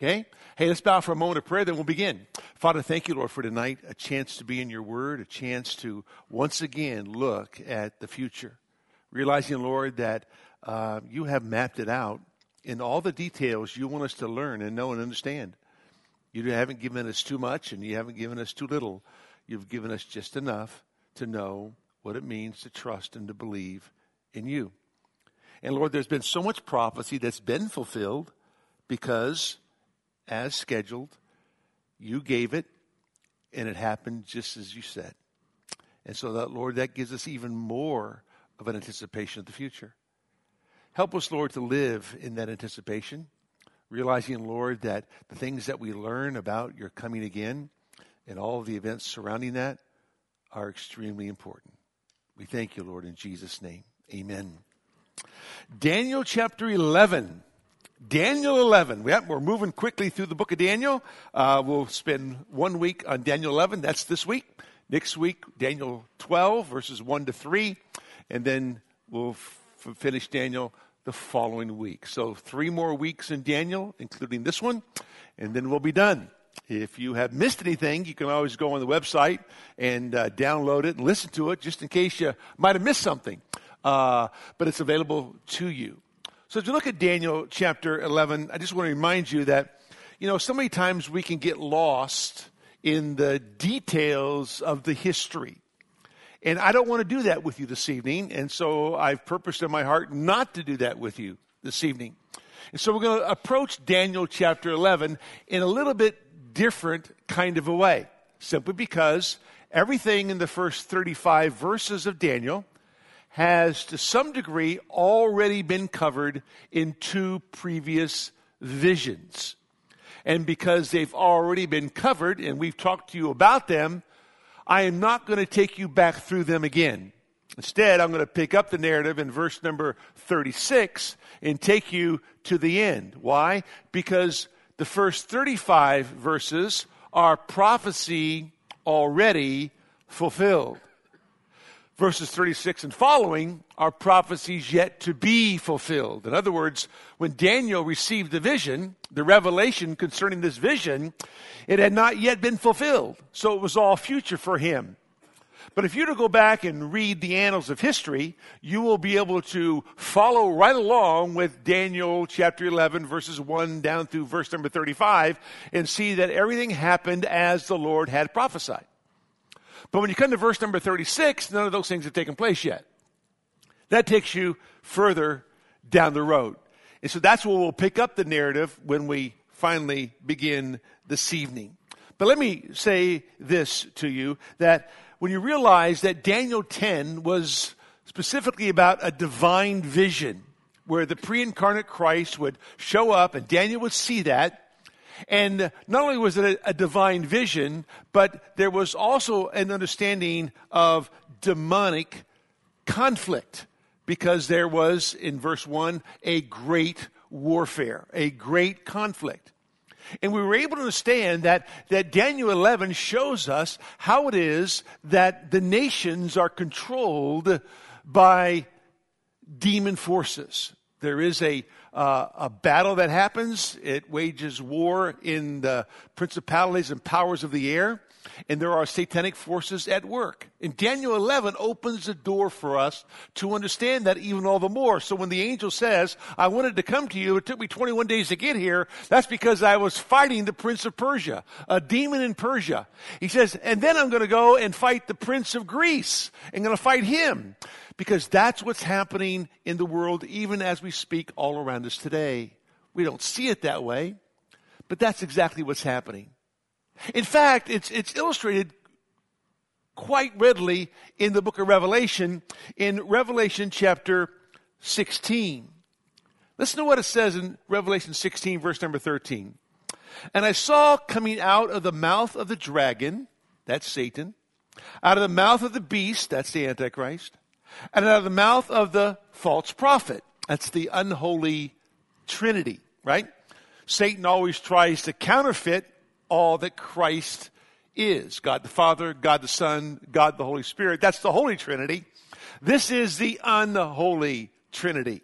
Okay? Hey, let's bow for a moment of prayer, then we'll begin. Father, thank you, Lord, for tonight, a chance to be in your word, a chance to once again look at the future. Realizing, Lord, that uh, you have mapped it out in all the details you want us to learn and know and understand. You haven't given us too much and you haven't given us too little. You've given us just enough to know what it means to trust and to believe in you. And Lord, there's been so much prophecy that's been fulfilled because as scheduled. You gave it, and it happened just as you said. And so, that, Lord, that gives us even more of an anticipation of the future. Help us, Lord, to live in that anticipation, realizing, Lord, that the things that we learn about your coming again and all of the events surrounding that are extremely important. We thank you, Lord, in Jesus' name. Amen. Daniel chapter 11. Daniel 11. Yep, We're moving quickly through the book of Daniel. Uh, we'll spend one week on Daniel 11. That's this week. Next week, Daniel 12, verses 1 to 3. And then we'll f- finish Daniel the following week. So, three more weeks in Daniel, including this one, and then we'll be done. If you have missed anything, you can always go on the website and uh, download it and listen to it just in case you might have missed something. Uh, but it's available to you. So, if you look at Daniel chapter 11, I just want to remind you that, you know, so many times we can get lost in the details of the history. And I don't want to do that with you this evening. And so I've purposed in my heart not to do that with you this evening. And so we're going to approach Daniel chapter 11 in a little bit different kind of a way, simply because everything in the first 35 verses of Daniel has to some degree already been covered in two previous visions. And because they've already been covered and we've talked to you about them, I am not going to take you back through them again. Instead, I'm going to pick up the narrative in verse number 36 and take you to the end. Why? Because the first 35 verses are prophecy already fulfilled verses 36 and following are prophecies yet to be fulfilled. In other words, when Daniel received the vision, the revelation concerning this vision, it had not yet been fulfilled. So it was all future for him. But if you to go back and read the annals of history, you will be able to follow right along with Daniel chapter 11 verses 1 down through verse number 35 and see that everything happened as the Lord had prophesied. But when you come to verse number 36, none of those things have taken place yet. That takes you further down the road. And so that's where we'll pick up the narrative when we finally begin this evening. But let me say this to you that when you realize that Daniel 10 was specifically about a divine vision where the pre incarnate Christ would show up and Daniel would see that and not only was it a, a divine vision, but there was also an understanding of demonic conflict because there was, in verse 1, a great warfare, a great conflict. And we were able to understand that, that Daniel 11 shows us how it is that the nations are controlled by demon forces. There is a, uh, a battle that happens. It wages war in the principalities and powers of the air. And there are satanic forces at work. And Daniel 11 opens the door for us to understand that even all the more. So when the angel says, I wanted to come to you, it took me 21 days to get here, that's because I was fighting the prince of Persia, a demon in Persia. He says, and then I'm going to go and fight the prince of Greece. I'm going to fight him because that's what's happening in the world even as we speak all around us today. We don't see it that way, but that's exactly what's happening. In fact, it's, it's illustrated quite readily in the book of Revelation, in Revelation chapter 16. Listen to what it says in Revelation 16, verse number 13. And I saw coming out of the mouth of the dragon, that's Satan, out of the mouth of the beast, that's the Antichrist, and out of the mouth of the false prophet. That's the unholy trinity, right? Satan always tries to counterfeit all that Christ is God the Father, God the Son, God the Holy Spirit. That's the Holy Trinity. This is the unholy Trinity.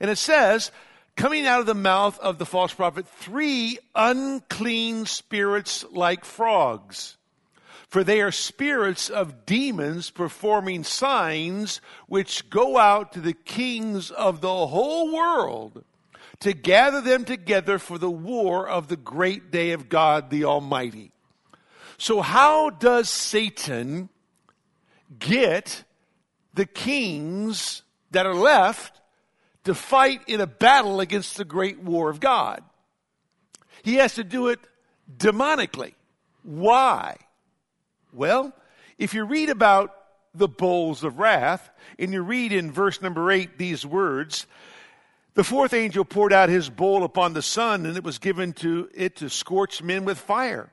And it says, coming out of the mouth of the false prophet three unclean spirits like frogs. For they are spirits of demons performing signs which go out to the kings of the whole world to gather them together for the war of the great day of God the Almighty. So, how does Satan get the kings that are left to fight in a battle against the great war of God? He has to do it demonically. Why? Well, if you read about the bowls of wrath, and you read in verse number 8 these words, the fourth angel poured out his bowl upon the sun, and it was given to it to scorch men with fire.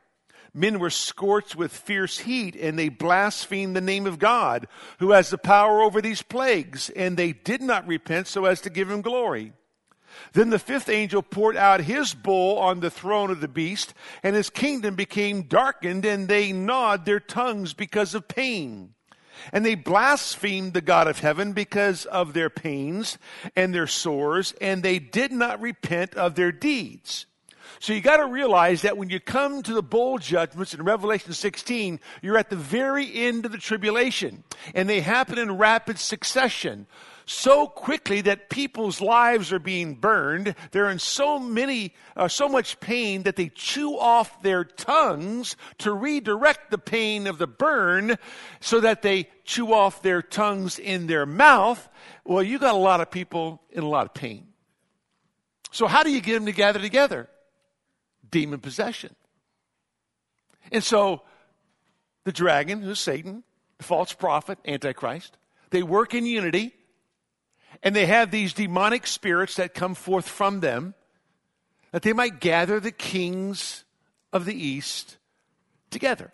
Men were scorched with fierce heat, and they blasphemed the name of God, who has the power over these plagues, and they did not repent so as to give him glory. Then the fifth angel poured out his bowl on the throne of the beast, and his kingdom became darkened, and they gnawed their tongues because of pain. And they blasphemed the God of heaven because of their pains and their sores, and they did not repent of their deeds. So you got to realize that when you come to the bowl judgments in Revelation 16, you're at the very end of the tribulation, and they happen in rapid succession so quickly that people's lives are being burned. They're in so many, uh, so much pain that they chew off their tongues to redirect the pain of the burn so that they chew off their tongues in their mouth. Well, you got a lot of people in a lot of pain. So how do you get them to gather together? Demon possession. And so the dragon, who's Satan, the false prophet, Antichrist, they work in unity and they have these demonic spirits that come forth from them, that they might gather the kings of the East together.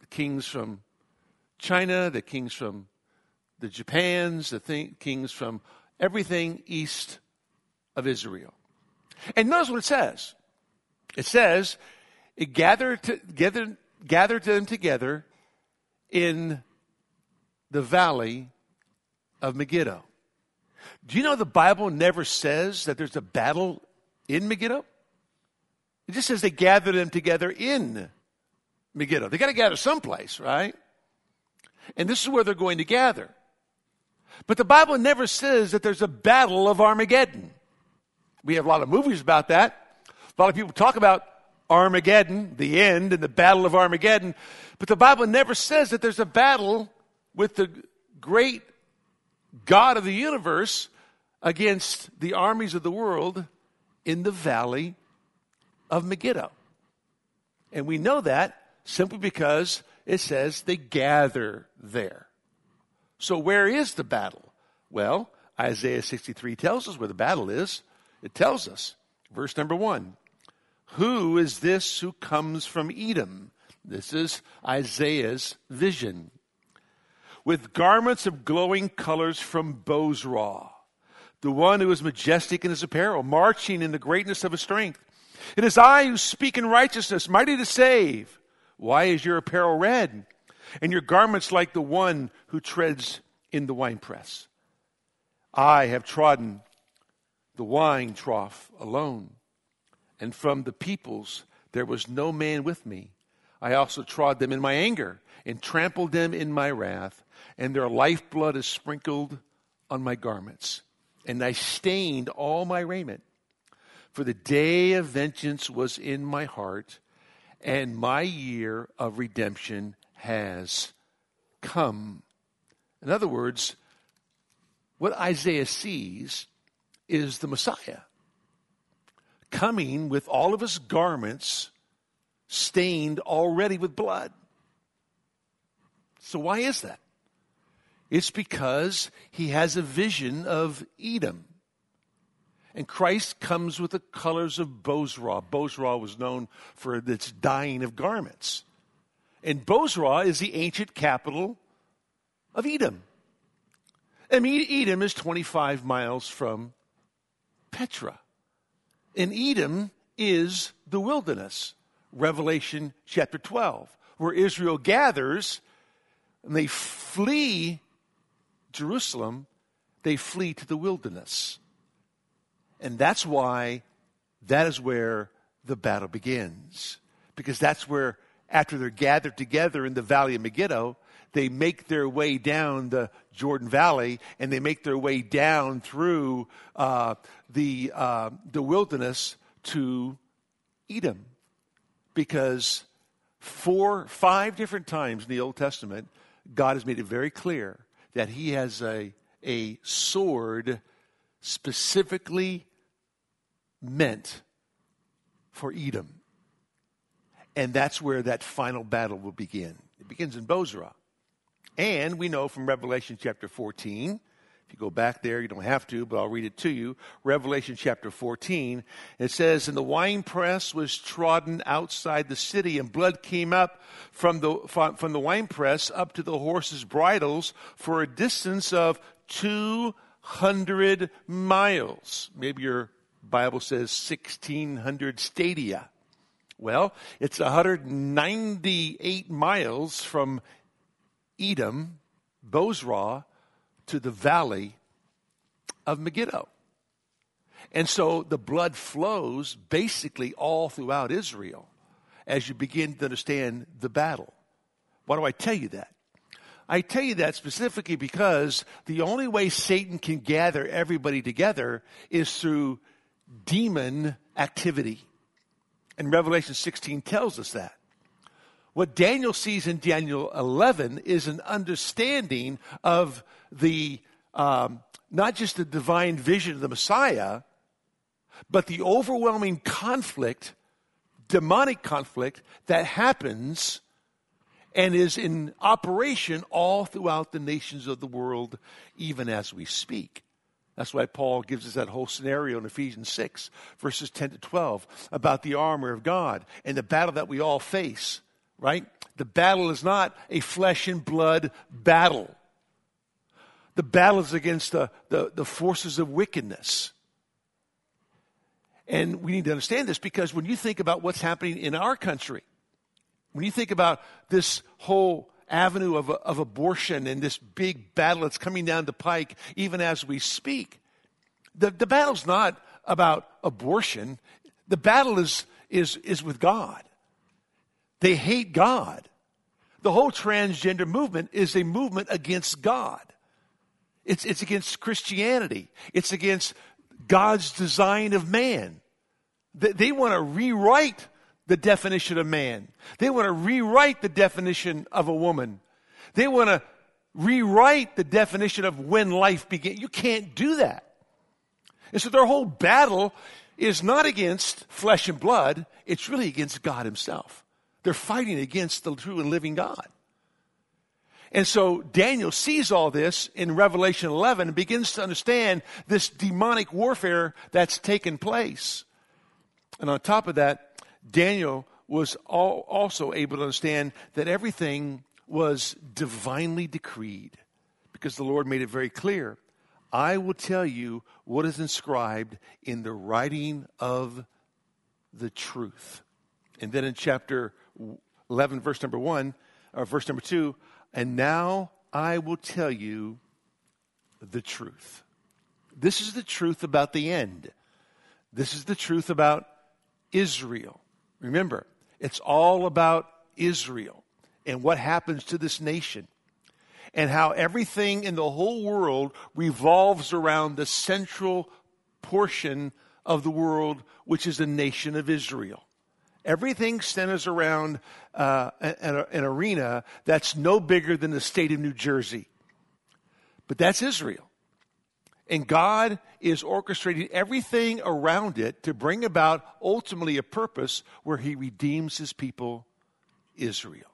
The kings from China, the kings from the Japans, the th- kings from everything east of Israel. And notice what it says. It says, it gathered, to, gathered, gathered them together in the valley of Megiddo. Do you know the Bible never says that there's a battle in Megiddo? It just says they gathered them together in Megiddo. They got to gather someplace, right? And this is where they're going to gather. But the Bible never says that there's a battle of Armageddon. We have a lot of movies about that. A lot of people talk about Armageddon, the end, and the battle of Armageddon. But the Bible never says that there's a battle with the great God of the universe against the armies of the world in the valley of Megiddo. And we know that simply because it says they gather there. So, where is the battle? Well, Isaiah 63 tells us where the battle is. It tells us, verse number one Who is this who comes from Edom? This is Isaiah's vision with garments of glowing colors from Bozrah, the one who is majestic in his apparel, marching in the greatness of his strength. It is I who speak in righteousness, mighty to save. Why is your apparel red, and your garments like the one who treads in the winepress? I have trodden the wine trough alone, and from the peoples there was no man with me. I also trod them in my anger and trampled them in my wrath and their lifeblood is sprinkled on my garments. And I stained all my raiment. For the day of vengeance was in my heart, and my year of redemption has come. In other words, what Isaiah sees is the Messiah coming with all of his garments stained already with blood. So, why is that? It's because he has a vision of Edom. And Christ comes with the colors of Bozrah. Bozrah was known for its dyeing of garments. And Bozrah is the ancient capital of Edom. And Edom is 25 miles from Petra. And Edom is the wilderness, Revelation chapter 12, where Israel gathers and they flee Jerusalem, they flee to the wilderness. And that's why that is where the battle begins. Because that's where, after they're gathered together in the valley of Megiddo, they make their way down the Jordan Valley and they make their way down through uh, the, uh, the wilderness to Edom. Because four, five different times in the Old Testament, God has made it very clear that He has a, a sword specifically meant for Edom. And that's where that final battle will begin. It begins in Bozrah. And we know from Revelation chapter 14, if you go back there, you don't have to, but I'll read it to you. Revelation chapter 14, it says, And the winepress was trodden outside the city, and blood came up from the, from the winepress up to the horses' bridles for a distance of 200 miles. Maybe your Bible says 1600 stadia. Well, it's 198 miles from Edom, Bozrah, to the valley of Megiddo. And so the blood flows basically all throughout Israel as you begin to understand the battle. Why do I tell you that? I tell you that specifically because the only way Satan can gather everybody together is through demon activity. And Revelation 16 tells us that. What Daniel sees in Daniel 11 is an understanding of the, um, not just the divine vision of the Messiah, but the overwhelming conflict, demonic conflict that happens and is in operation all throughout the nations of the world, even as we speak. That's why Paul gives us that whole scenario in Ephesians 6, verses 10 to 12, about the armor of God and the battle that we all face right? The battle is not a flesh and blood battle. The battle is against the, the, the forces of wickedness. And we need to understand this because when you think about what's happening in our country, when you think about this whole avenue of, of abortion and this big battle that's coming down the pike, even as we speak, the, the battle's not about abortion. The battle is, is, is with God. They hate God. The whole transgender movement is a movement against God. It's, it's against Christianity. It's against God's design of man. They, they want to rewrite the definition of man. They want to rewrite the definition of a woman. They want to rewrite the definition of when life began. You can't do that. And so their whole battle is not against flesh and blood, it's really against God Himself. They're fighting against the true and living God. And so Daniel sees all this in Revelation 11 and begins to understand this demonic warfare that's taken place. And on top of that, Daniel was also able to understand that everything was divinely decreed because the Lord made it very clear. I will tell you what is inscribed in the writing of the truth. And then in chapter 11, verse number 1, or verse number 2, and now I will tell you the truth. This is the truth about the end. This is the truth about Israel. Remember, it's all about Israel and what happens to this nation and how everything in the whole world revolves around the central portion of the world, which is the nation of Israel. Everything centers around uh, an, an arena that's no bigger than the state of New Jersey. But that's Israel. And God is orchestrating everything around it to bring about ultimately a purpose where He redeems His people, Israel.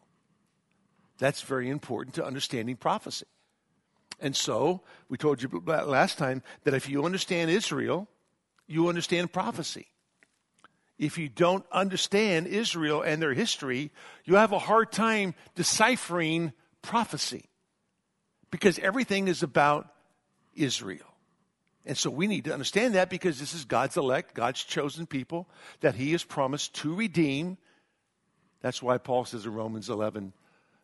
That's very important to understanding prophecy. And so, we told you last time that if you understand Israel, you understand prophecy if you don't understand Israel and their history, you have a hard time deciphering prophecy because everything is about Israel. And so we need to understand that because this is God's elect, God's chosen people that He has promised to redeem. That's why Paul says in Romans 11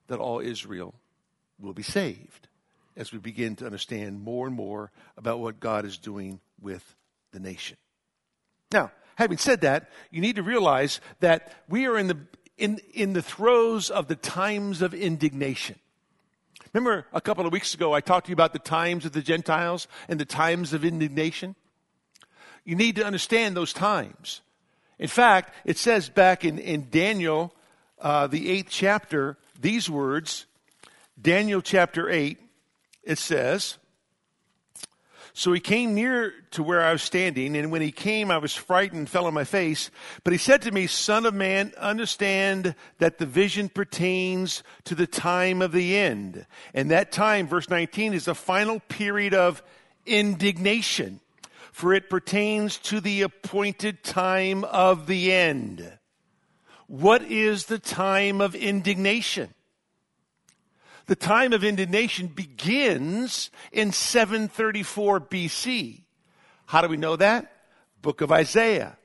that all Israel will be saved as we begin to understand more and more about what God is doing with the nation. Now, having said that, you need to realize that we are in the, in, in the throes of the times of indignation. Remember a couple of weeks ago, I talked to you about the times of the Gentiles and the times of indignation? You need to understand those times. In fact, it says back in, in Daniel, uh, the eighth chapter, these words, Daniel chapter 8, it says, so he came near to where I was standing, and when he came, I was frightened and fell on my face. But he said to me, Son of man, understand that the vision pertains to the time of the end. And that time, verse 19, is a final period of indignation, for it pertains to the appointed time of the end. What is the time of indignation? The time of indignation begins in 734 BC. How do we know that? Book of Isaiah,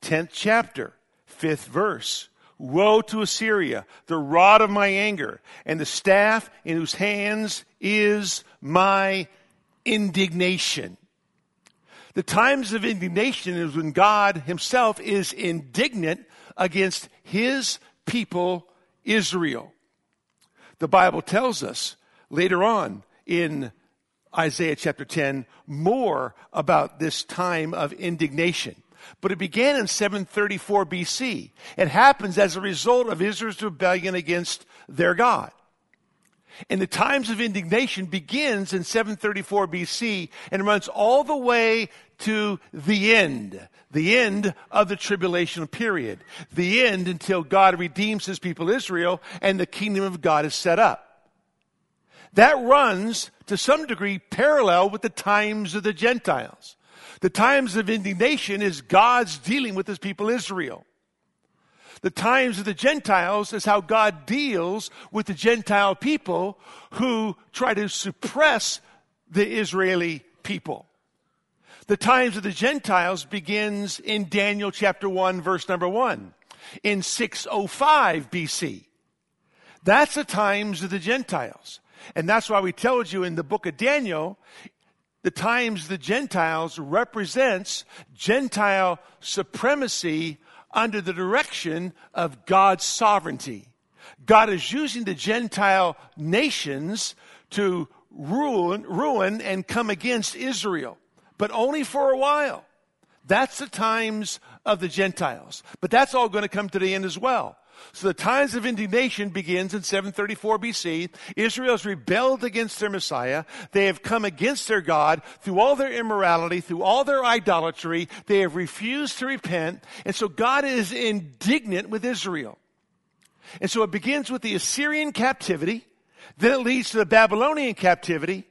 10th chapter, 5th verse. Woe to Assyria, the rod of my anger, and the staff in whose hands is my indignation. The times of indignation is when God himself is indignant against his people, Israel. The Bible tells us later on in Isaiah chapter 10 more about this time of indignation. But it began in 734 BC. It happens as a result of Israel's rebellion against their God. And the times of indignation begins in 734 BC and runs all the way to the end, the end of the tribulation period, the end until God redeems his people Israel and the kingdom of God is set up. That runs to some degree parallel with the times of the Gentiles. The times of indignation is God's dealing with his people Israel. The times of the Gentiles is how God deals with the Gentile people who try to suppress the Israeli people. The times of the Gentiles begins in Daniel chapter 1 verse number 1 in 605 BC. That's the times of the Gentiles. And that's why we told you in the book of Daniel, the times of the Gentiles represents Gentile supremacy under the direction of God's sovereignty. God is using the Gentile nations to ruin, ruin and come against Israel but only for a while. That's the times of the Gentiles. But that's all going to come to the end as well. So the times of indignation begins in 734 BC. Israel has rebelled against their Messiah. They have come against their God through all their immorality, through all their idolatry. They have refused to repent. And so God is indignant with Israel. And so it begins with the Assyrian captivity. Then it leads to the Babylonian captivity.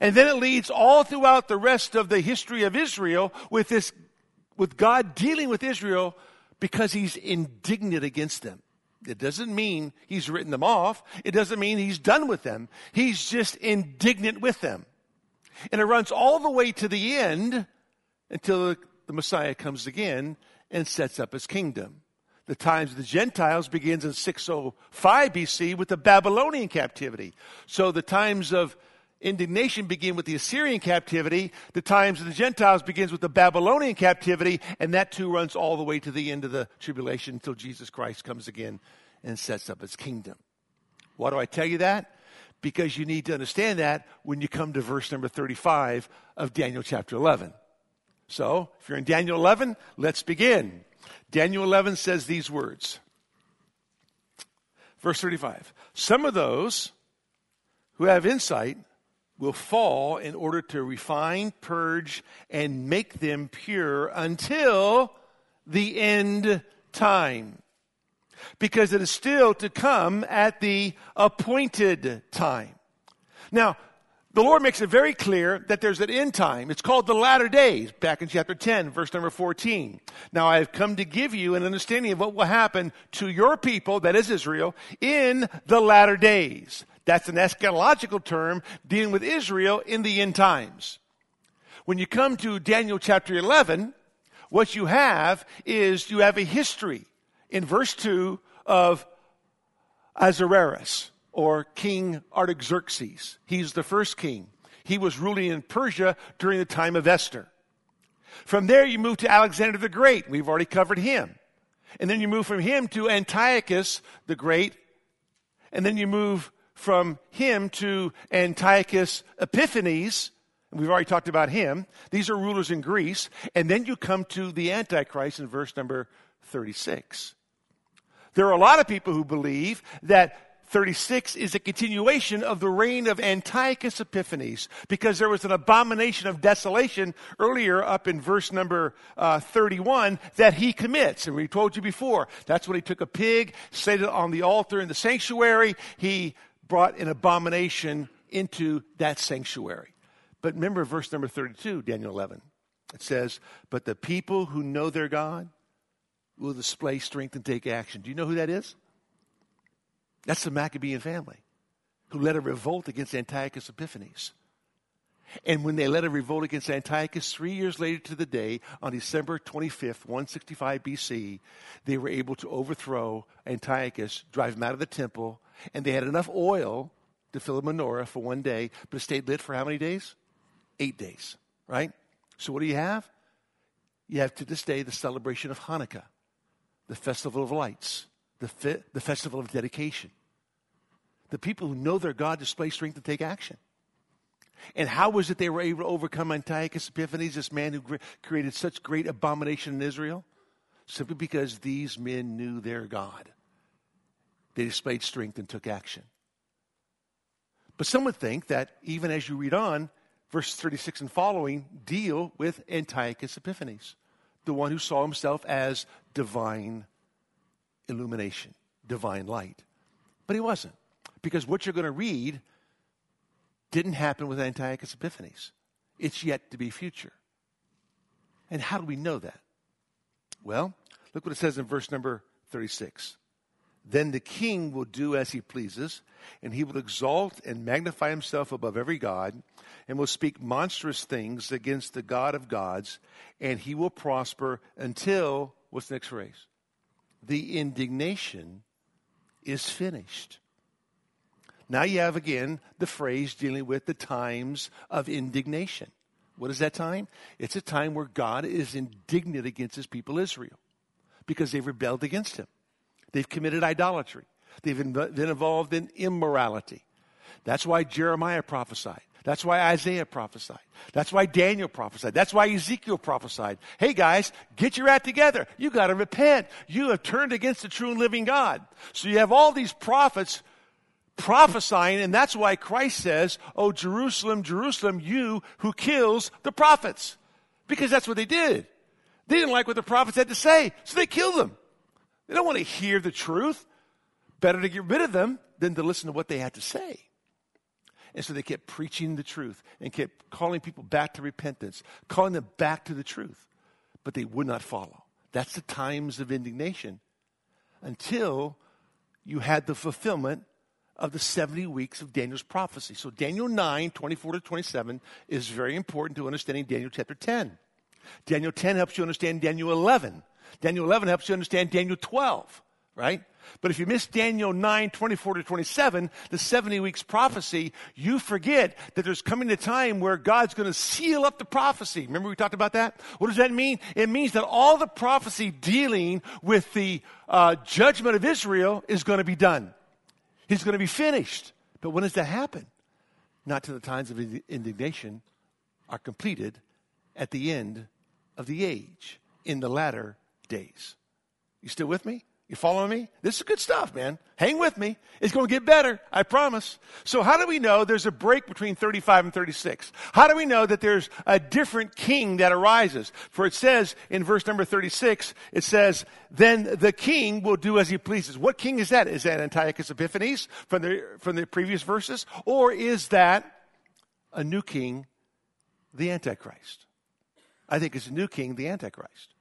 And then it leads all throughout the rest of the history of Israel with this, with God dealing with Israel because he's indignant against them. It doesn't mean he's written them off. It doesn't mean he's done with them. He's just indignant with them. And it runs all the way to the end until the Messiah comes again and sets up his kingdom. The times of the Gentiles begins in 605 BC with the Babylonian captivity. So the times of indignation begin with the Assyrian captivity. The times of the Gentiles begins with the Babylonian captivity, and that too runs all the way to the end of the tribulation until Jesus Christ comes again and sets up his kingdom. Why do I tell you that? Because you need to understand that when you come to verse number 35 of Daniel chapter 11. So, if you're in Daniel 11, let's begin. Daniel 11 says these words. Verse 35. Some of those who have insight will fall in order to refine, purge, and make them pure until the end time. Because it is still to come at the appointed time. Now, the Lord makes it very clear that there's an end time. It's called the latter days, back in chapter 10, verse number 14. Now I have come to give you an understanding of what will happen to your people, that is Israel, in the latter days. That's an eschatological term dealing with Israel in the end times. When you come to Daniel chapter 11, what you have is you have a history in verse 2 of Ahasuerus or King Artaxerxes. He's the first king. He was ruling in Persia during the time of Esther. From there, you move to Alexander the Great. We've already covered him. And then you move from him to Antiochus the Great. And then you move from him to Antiochus Epiphanes. We've already talked about him. These are rulers in Greece. And then you come to the Antichrist in verse number 36. There are a lot of people who believe that 36 is a continuation of the reign of Antiochus Epiphanes because there was an abomination of desolation earlier up in verse number uh, 31 that he commits. And we told you before, that's when he took a pig, set it on the altar in the sanctuary. He brought an abomination into that sanctuary. But remember verse number 32, Daniel 11. It says, But the people who know their God will display strength and take action. Do you know who that is? That's the Maccabean family who led a revolt against Antiochus Epiphanes. And when they led a revolt against Antiochus three years later to the day, on December 25th, 165 BC, they were able to overthrow Antiochus, drive him out of the temple, and they had enough oil to fill a menorah for one day, but it stayed lit for how many days? Eight days, right? So what do you have? You have to this day the celebration of Hanukkah, the festival of lights the, the festival of dedication. The people who know their God display strength and take action. And how was it they were able to overcome Antiochus Epiphanes, this man who created such great abomination in Israel? Simply because these men knew their God. They displayed strength and took action. But some would think that even as you read on, verses 36 and following deal with Antiochus Epiphanes, the one who saw himself as divine illumination, divine light. But he wasn't. Because what you're going to read didn't happen with Antiochus Epiphanes. It's yet to be future. And how do we know that? Well, look what it says in verse number 36. Then the king will do as he pleases, and he will exalt and magnify himself above every God, and will speak monstrous things against the God of gods, and he will prosper until, what's the next phrase? the indignation is finished. Now you have again the phrase dealing with the times of indignation. What is that time? It's a time where God is indignant against his people Israel because they've rebelled against him. They've committed idolatry. They've been involved in immorality. That's why Jeremiah prophesied. That's why Isaiah prophesied. That's why Daniel prophesied. That's why Ezekiel prophesied. Hey guys, get your act together. You gotta repent. You have turned against the true and living God. So you have all these prophets prophesying, and that's why Christ says, Oh, Jerusalem, Jerusalem, you who kills the prophets. Because that's what they did. They didn't like what the prophets had to say, so they killed them. They don't want to hear the truth. Better to get rid of them than to listen to what they had to say. And so they kept preaching the truth and kept calling people back to repentance, calling them back to the truth. But they would not follow. That's the times of indignation until you had the fulfillment of the 70 weeks of Daniel's prophecy. So Daniel 9, 24 to 27 is very important to understanding Daniel chapter 10. Daniel 10 helps you understand Daniel 11. Daniel 11 helps you understand Daniel 12, right? But if you miss Daniel 9, 24 to 27, the 70 weeks prophecy, you forget that there's coming a time where God's going to seal up the prophecy. Remember we talked about that? What does that mean? It means that all the prophecy dealing with the uh, judgment of Israel is going to be done. He's going to be finished. But when does that happen? Not till the times of indignation are completed at the end of the age, in the latter days. You still with me? You following me? This is good stuff, man. Hang with me. It's going to get better. I promise. So how do we know there's a break between 35 and 36? How do we know that there's a different king that arises? For it says in verse number 36, it says, then the king will do as he pleases. What king is that? Is that Antiochus Epiphanes from the, from the previous verses? Or is that a new king, the Antichrist? I think it's a new king, the Antichrist.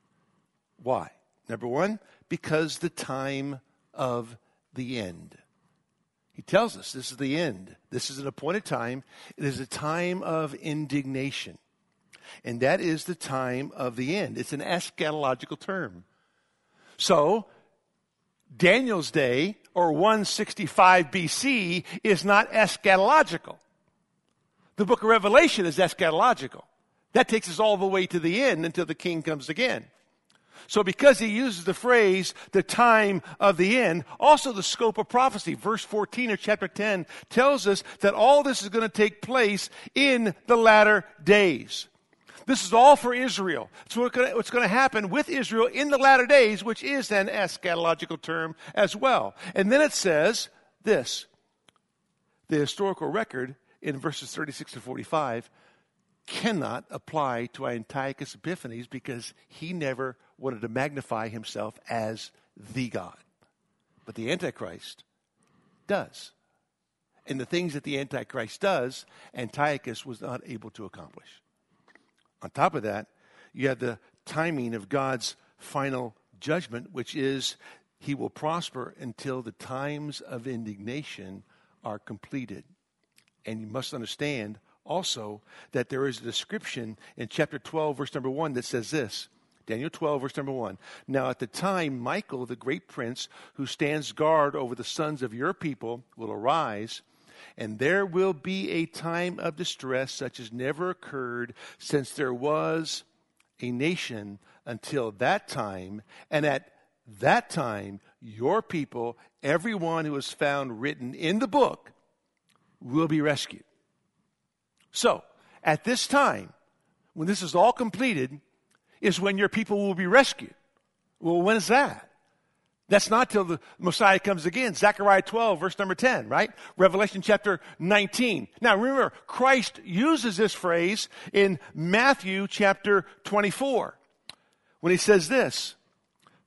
Why? Number one, because the time of the end. He tells us this is the end. This is an appointed time. It is a time of indignation. And that is the time of the end. It's an eschatological term. So, Daniel's day, or 165 BC, is not eschatological. The book of Revelation is eschatological. That takes us all the way to the end until the king comes again. So because he uses the phrase, the time of the end, also the scope of prophecy. Verse 14 of chapter 10 tells us that all this is going to take place in the latter days. This is all for Israel. It's what's going to happen with Israel in the latter days, which is an eschatological term as well. And then it says this the historical record in verses 36 to 45 cannot apply to Antiochus Epiphanes because he never wanted to magnify himself as the God. But the Antichrist does. And the things that the Antichrist does, Antiochus was not able to accomplish. On top of that, you have the timing of God's final judgment, which is he will prosper until the times of indignation are completed. And you must understand also that there is a description in chapter 12, verse number 1 that says this Daniel 12, verse number 1. Now, at the time, Michael, the great prince who stands guard over the sons of your people, will arise, and there will be a time of distress such as never occurred since there was a nation until that time. And at that time, your people, everyone who is found written in the book, will be rescued. So, at this time, when this is all completed, is when your people will be rescued. Well, when is that? That's not till the Messiah comes again. Zechariah 12, verse number 10, right? Revelation chapter 19. Now remember, Christ uses this phrase in Matthew chapter 24 when he says this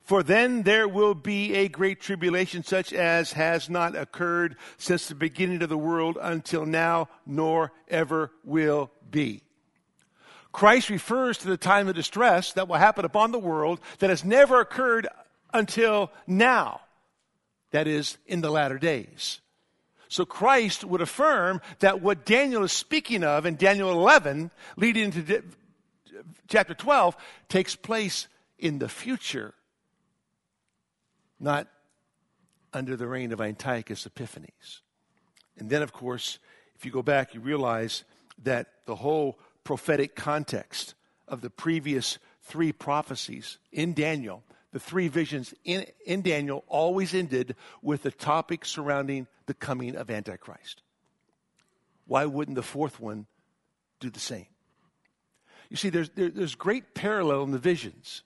For then there will be a great tribulation, such as has not occurred since the beginning of the world until now, nor ever will be. Christ refers to the time of distress that will happen upon the world that has never occurred until now. That is, in the latter days. So Christ would affirm that what Daniel is speaking of in Daniel 11, leading into chapter 12, takes place in the future, not under the reign of Antiochus Epiphanes. And then, of course, if you go back, you realize that the whole prophetic context of the previous three prophecies in Daniel, the three visions in, in Daniel always ended with the topic surrounding the coming of Antichrist. Why wouldn't the fourth one do the same? You see, there's, there, there's great parallel in the visions.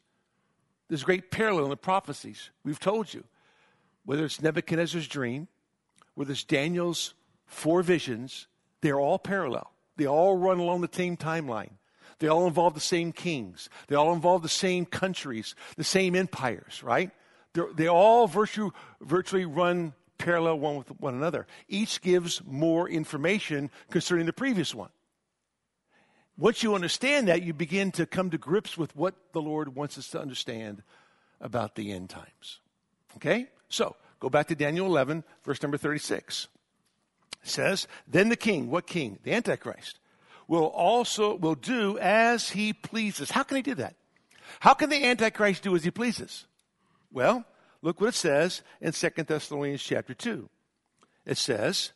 There's great parallel in the prophecies. We've told you. Whether it's Nebuchadnezzar's dream, whether it's Daniel's four visions, they're all parallel. They all run along the same timeline. They all involve the same kings. They all involve the same countries, the same empires, right? They're, they all virtue, virtually run parallel one with one another. Each gives more information concerning the previous one. Once you understand that, you begin to come to grips with what the Lord wants us to understand about the end times. Okay? So, go back to Daniel 11, verse number 36 says, Then the king, what king? The Antichrist, will also will do as he pleases. How can he do that? How can the Antichrist do as he pleases? Well, look what it says in 2 Thessalonians chapter 2. It says,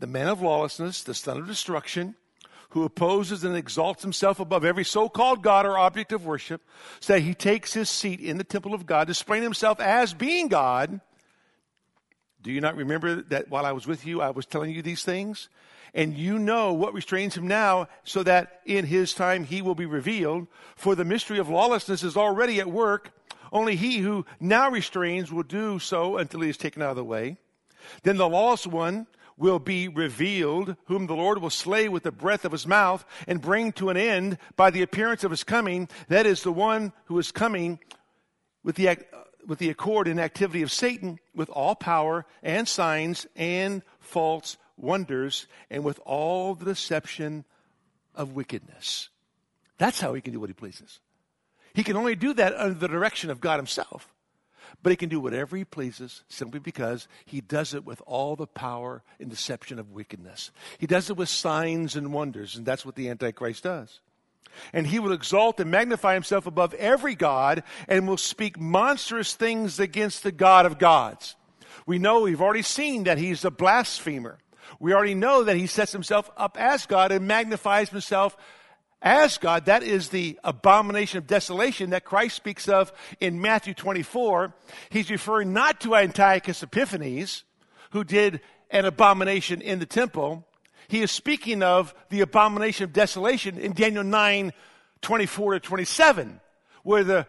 The man of lawlessness, the son of destruction, who opposes and exalts himself above every so-called God or object of worship, say he takes his seat in the temple of God, displaying himself as being God, do you not remember that while I was with you, I was telling you these things? And you know what restrains him now, so that in his time he will be revealed. For the mystery of lawlessness is already at work. Only he who now restrains will do so until he is taken out of the way. Then the lawless one will be revealed, whom the Lord will slay with the breath of his mouth and bring to an end by the appearance of his coming. That is the one who is coming with the with the accord and activity of Satan with all power and signs and false wonders and with all the deception of wickedness. That's how he can do what he pleases. He can only do that under the direction of God himself. But he can do whatever he pleases simply because he does it with all the power and deception of wickedness. He does it with signs and wonders, and that's what the Antichrist does. And he will exalt and magnify himself above every God and will speak monstrous things against the God of gods. We know, we've already seen that he's a blasphemer. We already know that he sets himself up as God and magnifies himself as God. That is the abomination of desolation that Christ speaks of in Matthew 24. He's referring not to Antiochus Epiphanes, who did an abomination in the temple. He is speaking of the abomination of desolation in Daniel 9, 24 to 27, where the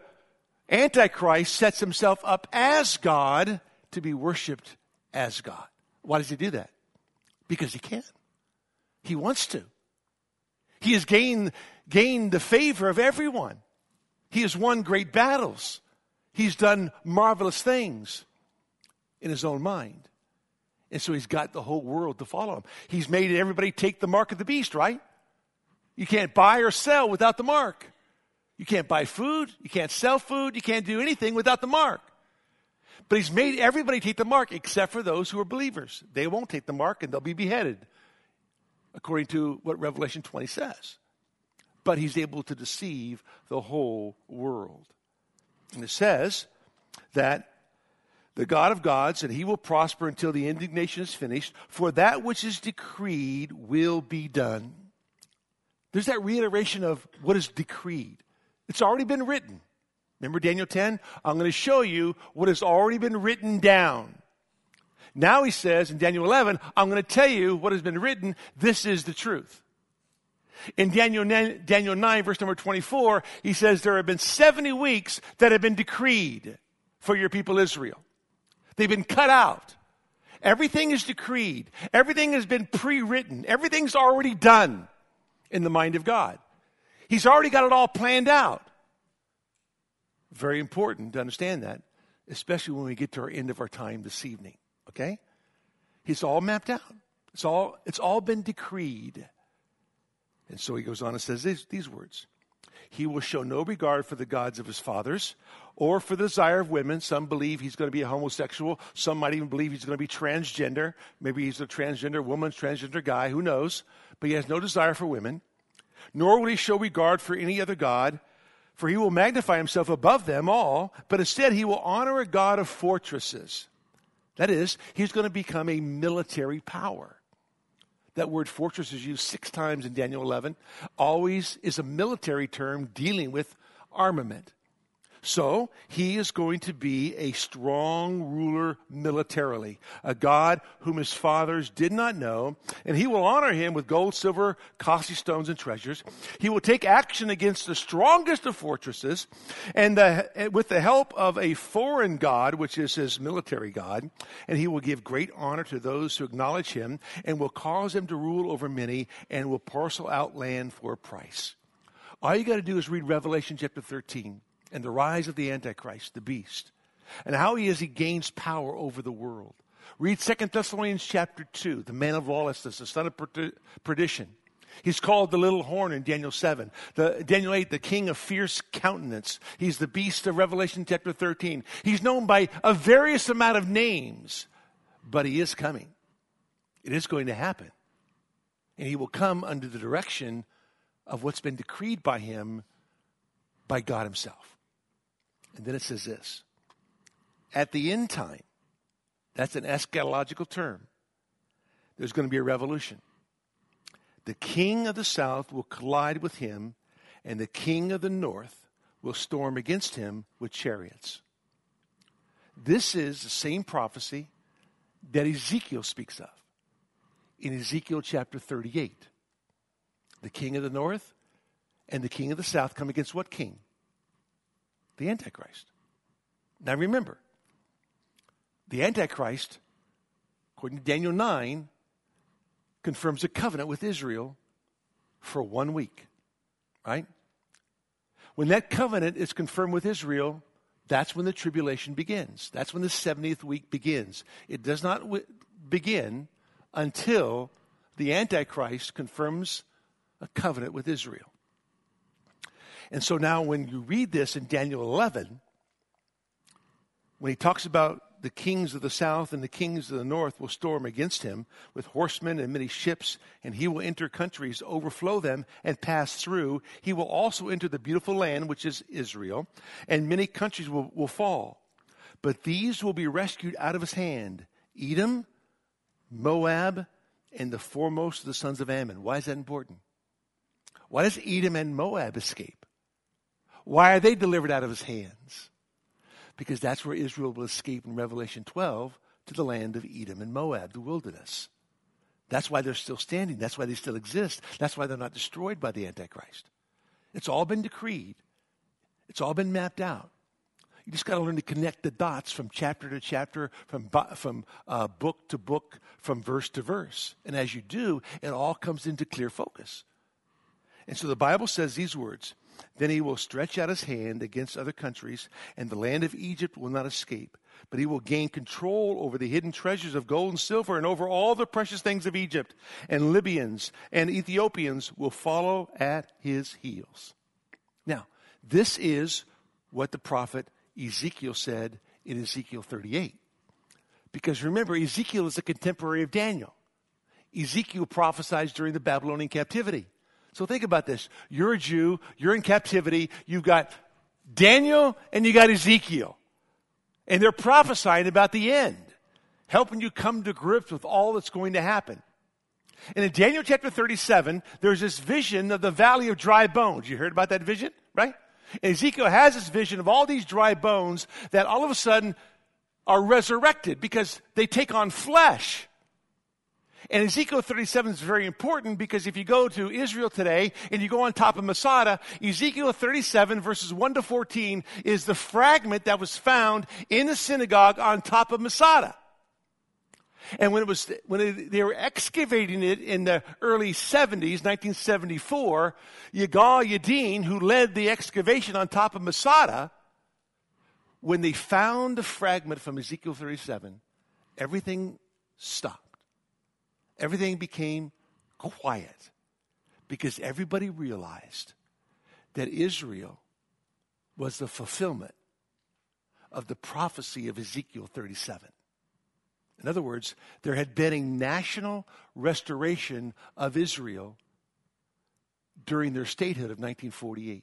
Antichrist sets himself up as God to be worshiped as God. Why does he do that? Because he can. He wants to. He has gained, gained the favor of everyone. He has won great battles. He's done marvelous things in his own mind. And so he's got the whole world to follow him. He's made everybody take the mark of the beast, right? You can't buy or sell without the mark. You can't buy food. You can't sell food. You can't do anything without the mark. But he's made everybody take the mark except for those who are believers. They won't take the mark and they'll be beheaded, according to what Revelation 20 says. But he's able to deceive the whole world. And it says that the God of gods, and he will prosper until the indignation is finished, for that which is decreed will be done. There's that reiteration of what is decreed. It's already been written. Remember Daniel 10? I'm going to show you what has already been written down. Now he says in Daniel 11, I'm going to tell you what has been written. This is the truth. In Daniel 9, Daniel 9, verse number 24, he says there have been 70 weeks that have been decreed for your people Israel. They've been cut out. Everything is decreed. Everything has been pre-written. Everything's already done in the mind of God. He's already got it all planned out. Very important to understand that, especially when we get to our end of our time this evening. Okay? He's all mapped out. It's all, it's all been decreed. And so he goes on and says these, these words he will show no regard for the gods of his fathers or for the desire of women. Some believe he's going to be a homosexual. Some might even believe he's going to be transgender. Maybe he's a transgender woman, transgender guy. Who knows? But he has no desire for women. Nor will he show regard for any other God, for he will magnify himself above them all. But instead, he will honor a God of fortresses. That is, he's going to become a military power. That word fortress is used six times in Daniel 11. Always is a military term dealing with armament. So he is going to be a strong ruler militarily, a God whom his fathers did not know, and he will honor him with gold, silver, costly stones, and treasures. He will take action against the strongest of fortresses, and the, with the help of a foreign God, which is his military God, and he will give great honor to those who acknowledge him, and will cause him to rule over many, and will parcel out land for a price. All you got to do is read Revelation chapter 13 and the rise of the Antichrist, the beast, and how he is he gains power over the world. Read 2 Thessalonians chapter 2, the man of lawlessness, the son of perdition. He's called the little horn in Daniel 7. The, Daniel 8, the king of fierce countenance. He's the beast of Revelation chapter 13. He's known by a various amount of names, but he is coming. It is going to happen. And he will come under the direction of what's been decreed by him by God himself. And then it says this At the end time, that's an eschatological term, there's going to be a revolution. The king of the south will collide with him, and the king of the north will storm against him with chariots. This is the same prophecy that Ezekiel speaks of in Ezekiel chapter 38. The king of the north and the king of the south come against what king? The Antichrist. Now remember, the Antichrist, according to Daniel 9, confirms a covenant with Israel for one week, right? When that covenant is confirmed with Israel, that's when the tribulation begins. That's when the 70th week begins. It does not w- begin until the Antichrist confirms a covenant with Israel. And so now when you read this in Daniel 11, when he talks about the kings of the south and the kings of the north will storm against him with horsemen and many ships, and he will enter countries, overflow them, and pass through. He will also enter the beautiful land, which is Israel, and many countries will, will fall. But these will be rescued out of his hand Edom, Moab, and the foremost of the sons of Ammon. Why is that important? Why does Edom and Moab escape? Why are they delivered out of his hands? Because that's where Israel will escape in Revelation 12 to the land of Edom and Moab, the wilderness. That's why they're still standing. That's why they still exist. That's why they're not destroyed by the Antichrist. It's all been decreed, it's all been mapped out. You just got to learn to connect the dots from chapter to chapter, from, from uh, book to book, from verse to verse. And as you do, it all comes into clear focus. And so the Bible says these words Then he will stretch out his hand against other countries, and the land of Egypt will not escape. But he will gain control over the hidden treasures of gold and silver and over all the precious things of Egypt. And Libyans and Ethiopians will follow at his heels. Now, this is what the prophet Ezekiel said in Ezekiel 38. Because remember, Ezekiel is a contemporary of Daniel. Ezekiel prophesied during the Babylonian captivity. So think about this. You're a Jew, you're in captivity, you've got Daniel and you got Ezekiel. And they're prophesying about the end, helping you come to grips with all that's going to happen. And in Daniel chapter 37, there's this vision of the valley of dry bones. You heard about that vision, right? Ezekiel has this vision of all these dry bones that all of a sudden are resurrected because they take on flesh. And Ezekiel 37 is very important because if you go to Israel today and you go on top of Masada, Ezekiel 37 verses 1 to 14 is the fragment that was found in the synagogue on top of Masada. And when it was, when it, they were excavating it in the early 70s, 1974, Yigal Yadin, who led the excavation on top of Masada, when they found the fragment from Ezekiel 37, everything stopped. Everything became quiet because everybody realized that Israel was the fulfillment of the prophecy of Ezekiel 37. In other words, there had been a national restoration of Israel during their statehood of 1948.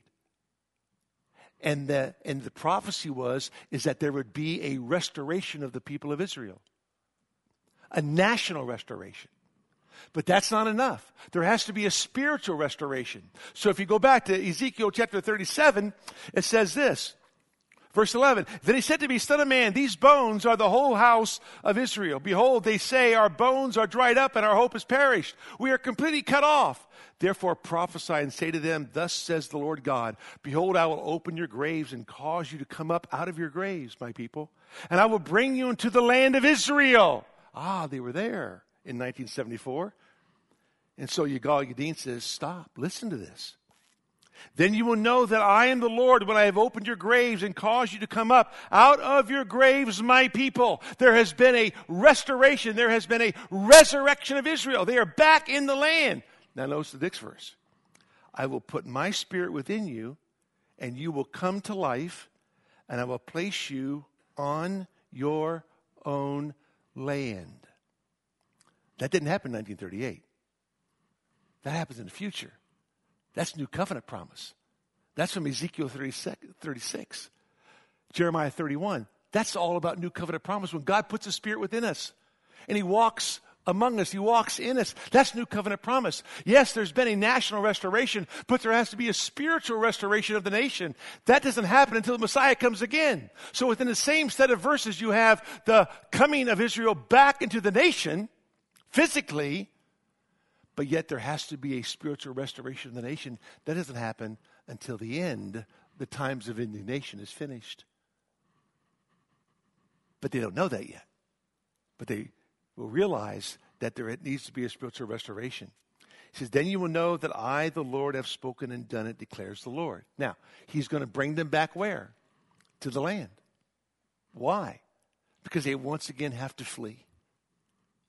And the, and the prophecy was is that there would be a restoration of the people of Israel. A national restoration. But that's not enough. There has to be a spiritual restoration. So if you go back to Ezekiel chapter 37, it says this. Verse 11, then he said to me, son of man, these bones are the whole house of Israel. Behold, they say, our bones are dried up and our hope is perished. We are completely cut off. Therefore prophesy and say to them, thus says the Lord God, behold, I will open your graves and cause you to come up out of your graves, my people, and I will bring you into the land of Israel. Ah, they were there in 1974. And so Yigal Yadin says, stop, listen to this. Then you will know that I am the Lord when I have opened your graves and caused you to come up out of your graves, my people. There has been a restoration. There has been a resurrection of Israel. They are back in the land. Now notice the next verse. I will put my spirit within you and you will come to life and I will place you on your own land. That didn't happen in 1938. That happens in the future. That's new covenant promise. That's from Ezekiel 36. Jeremiah 31. That's all about new covenant promise when God puts a spirit within us and he walks among us. He walks in us. That's new covenant promise. Yes, there's been a national restoration, but there has to be a spiritual restoration of the nation. That doesn't happen until the Messiah comes again. So within the same set of verses, you have the coming of Israel back into the nation physically, but yet there has to be a spiritual restoration of the nation. That doesn't happen until the end. The times of indignation is finished. But they don't know that yet. But they will realize that there needs to be a spiritual restoration. He says, Then you will know that I, the Lord, have spoken and done it, declares the Lord. Now, he's going to bring them back where? To the land. Why? Because they once again have to flee.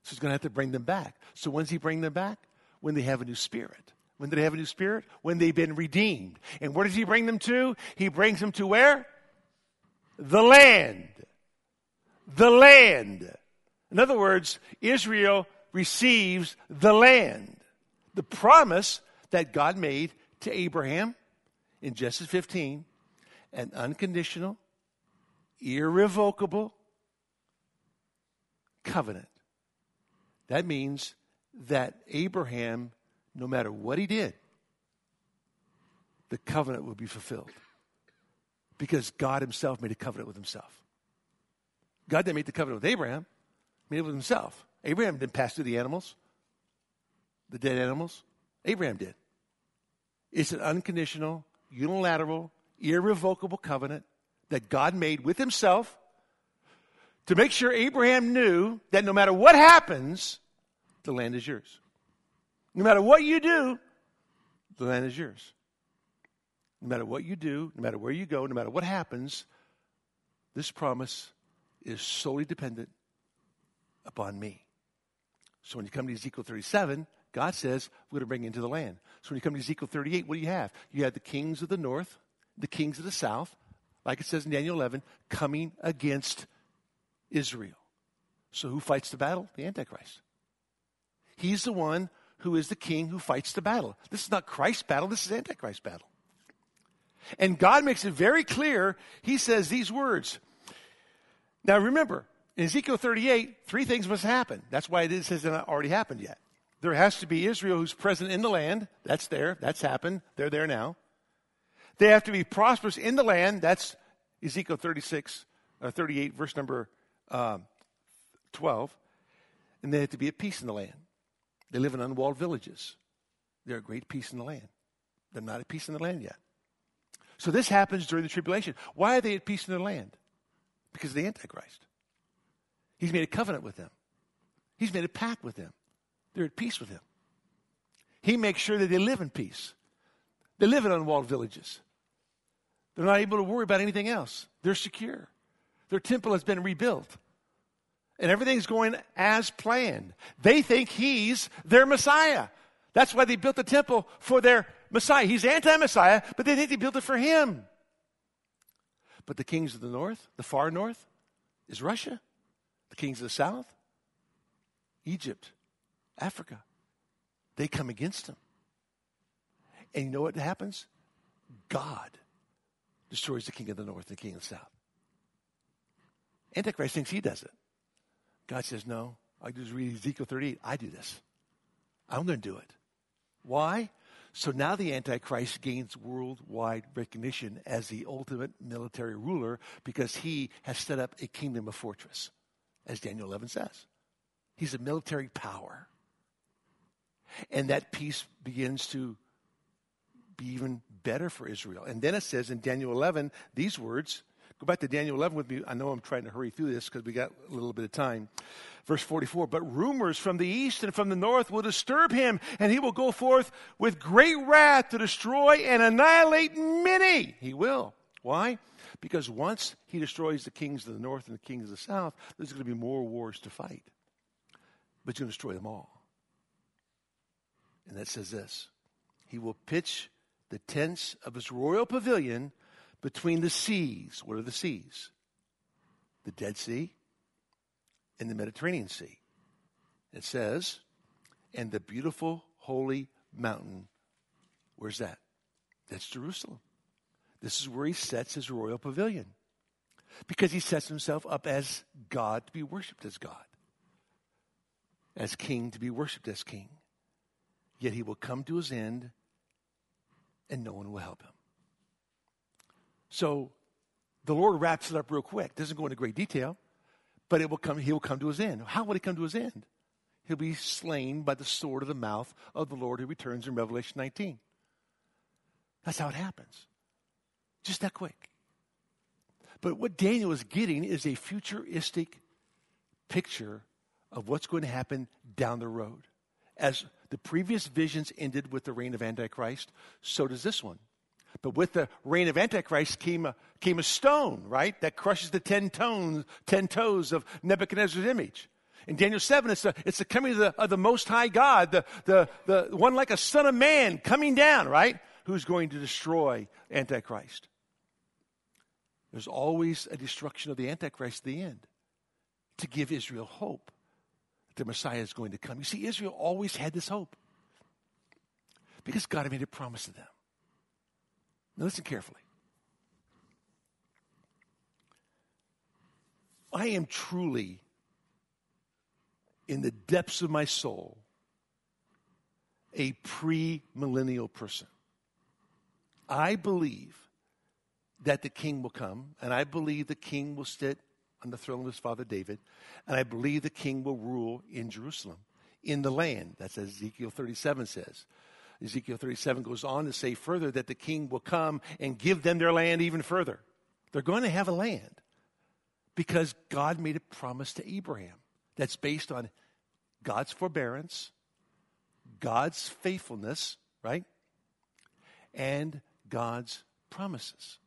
So he's going to have to bring them back. So when's he bring them back? When they have a new spirit. When did they have a new spirit? When they've been redeemed. And where does he bring them to? He brings them to where? The land. The land. In other words, Israel receives the land. The promise that God made to Abraham in Genesis 15, an unconditional, irrevocable covenant. That means that Abraham, no matter what he did, the covenant would be fulfilled. Because God himself made a covenant with himself. God didn't make the covenant with Abraham, made it with himself. Abraham didn't pass through the animals, the dead animals. Abraham did. It's an unconditional, unilateral, irrevocable covenant that God made with himself to make sure Abraham knew that no matter what happens, the land is yours. No matter what you do, the land is yours. No matter what you do, no matter where you go, no matter what happens, this promise is solely dependent upon me. So when you come to Ezekiel 37, God says, we're going to bring you into the land. So when you come to Ezekiel 38, what do you have? You have the kings of the north, the kings of the south, like it says in Daniel 11, coming against Israel. So who fights the battle? The Antichrist. He's the one who is the king who fights the battle. This is not Christ's battle, this is Antichrist's battle. And God makes it very clear. He says these words. Now remember, in Ezekiel 38, three things must happen. That's why it says it not already happened yet. There has to be Israel who's present in the land. That's there. That's happened. They're there now. They have to be prosperous in the land. That's Ezekiel 36, uh, 38, verse number um, 12. And they have to be at peace in the land. They live in unwalled villages. They're at great peace in the land. They're not at peace in the land yet. So this happens during the tribulation. Why are they at peace in the land? Because of the Antichrist. He's made a covenant with them. He's made a pact with them. They're at peace with him. He makes sure that they live in peace. They live in unwalled villages. They're not able to worry about anything else. They're secure. Their temple has been rebuilt. And everything's going as planned. They think he's their Messiah. That's why they built the temple for their Messiah. He's anti Messiah, but they think they built it for him. But the kings of the north, the far north, is Russia. The kings of the south, Egypt, Africa. They come against him. And you know what happens? God destroys the king of the north and the king of the south. Antichrist thinks he does it. God says, No, I just read Ezekiel 38. I do this. I'm going to do it. Why? So now the Antichrist gains worldwide recognition as the ultimate military ruler because he has set up a kingdom of fortress, as Daniel 11 says. He's a military power. And that peace begins to be even better for Israel. And then it says in Daniel 11 these words. Go back to Daniel 11 with me. I know I'm trying to hurry through this because we got a little bit of time. Verse 44 But rumors from the east and from the north will disturb him, and he will go forth with great wrath to destroy and annihilate many. He will. Why? Because once he destroys the kings of the north and the kings of the south, there's going to be more wars to fight. But he's going to destroy them all. And that says this He will pitch the tents of his royal pavilion between the seas. What are the seas? The Dead Sea and the Mediterranean Sea. It says, and the beautiful holy mountain. Where's that? That's Jerusalem. This is where he sets his royal pavilion because he sets himself up as God to be worshiped as God, as king to be worshiped as king. Yet he will come to his end and no one will help him. So the Lord wraps it up real quick. Doesn't go into great detail, but it will come, he will come to his end. How will he come to his end? He'll be slain by the sword of the mouth of the Lord who returns in Revelation 19. That's how it happens. Just that quick. But what Daniel is getting is a futuristic picture of what's going to happen down the road. As the previous visions ended with the reign of Antichrist, so does this one. But with the reign of Antichrist came a, came a stone, right, that crushes the ten, tones, ten toes of Nebuchadnezzar's image. In Daniel 7, it's the, it's the coming of the, of the Most High God, the, the, the one like a son of man coming down, right, who's going to destroy Antichrist. There's always a destruction of the Antichrist at the end to give Israel hope that the Messiah is going to come. You see, Israel always had this hope because God had made a promise to them. Now, listen carefully. I am truly, in the depths of my soul, a pre millennial person. I believe that the king will come, and I believe the king will sit on the throne of his father David, and I believe the king will rule in Jerusalem, in the land. That's as Ezekiel 37 says. Ezekiel 37 goes on to say further that the king will come and give them their land even further. They're going to have a land because God made a promise to Abraham that's based on God's forbearance, God's faithfulness, right? And God's promises.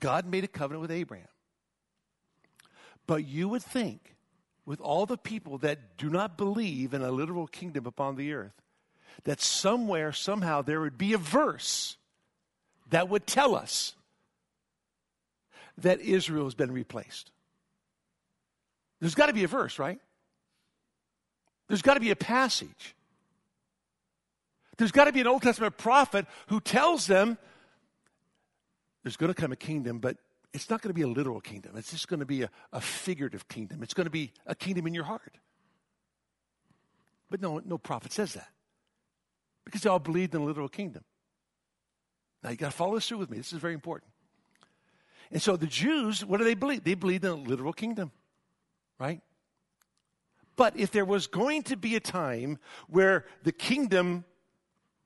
God made a covenant with Abraham. But you would think, with all the people that do not believe in a literal kingdom upon the earth, that somewhere, somehow, there would be a verse that would tell us that Israel has been replaced. There's got to be a verse, right? There's got to be a passage. There's got to be an Old Testament prophet who tells them there's going to come a kingdom, but it's not going to be a literal kingdom. It's just going to be a, a figurative kingdom. It's going to be a kingdom in your heart. But no, no prophet says that because they all believed in a literal kingdom. Now you got to follow this through with me. This is very important. And so the Jews, what do they believe? They believed in a literal kingdom, right? But if there was going to be a time where the kingdom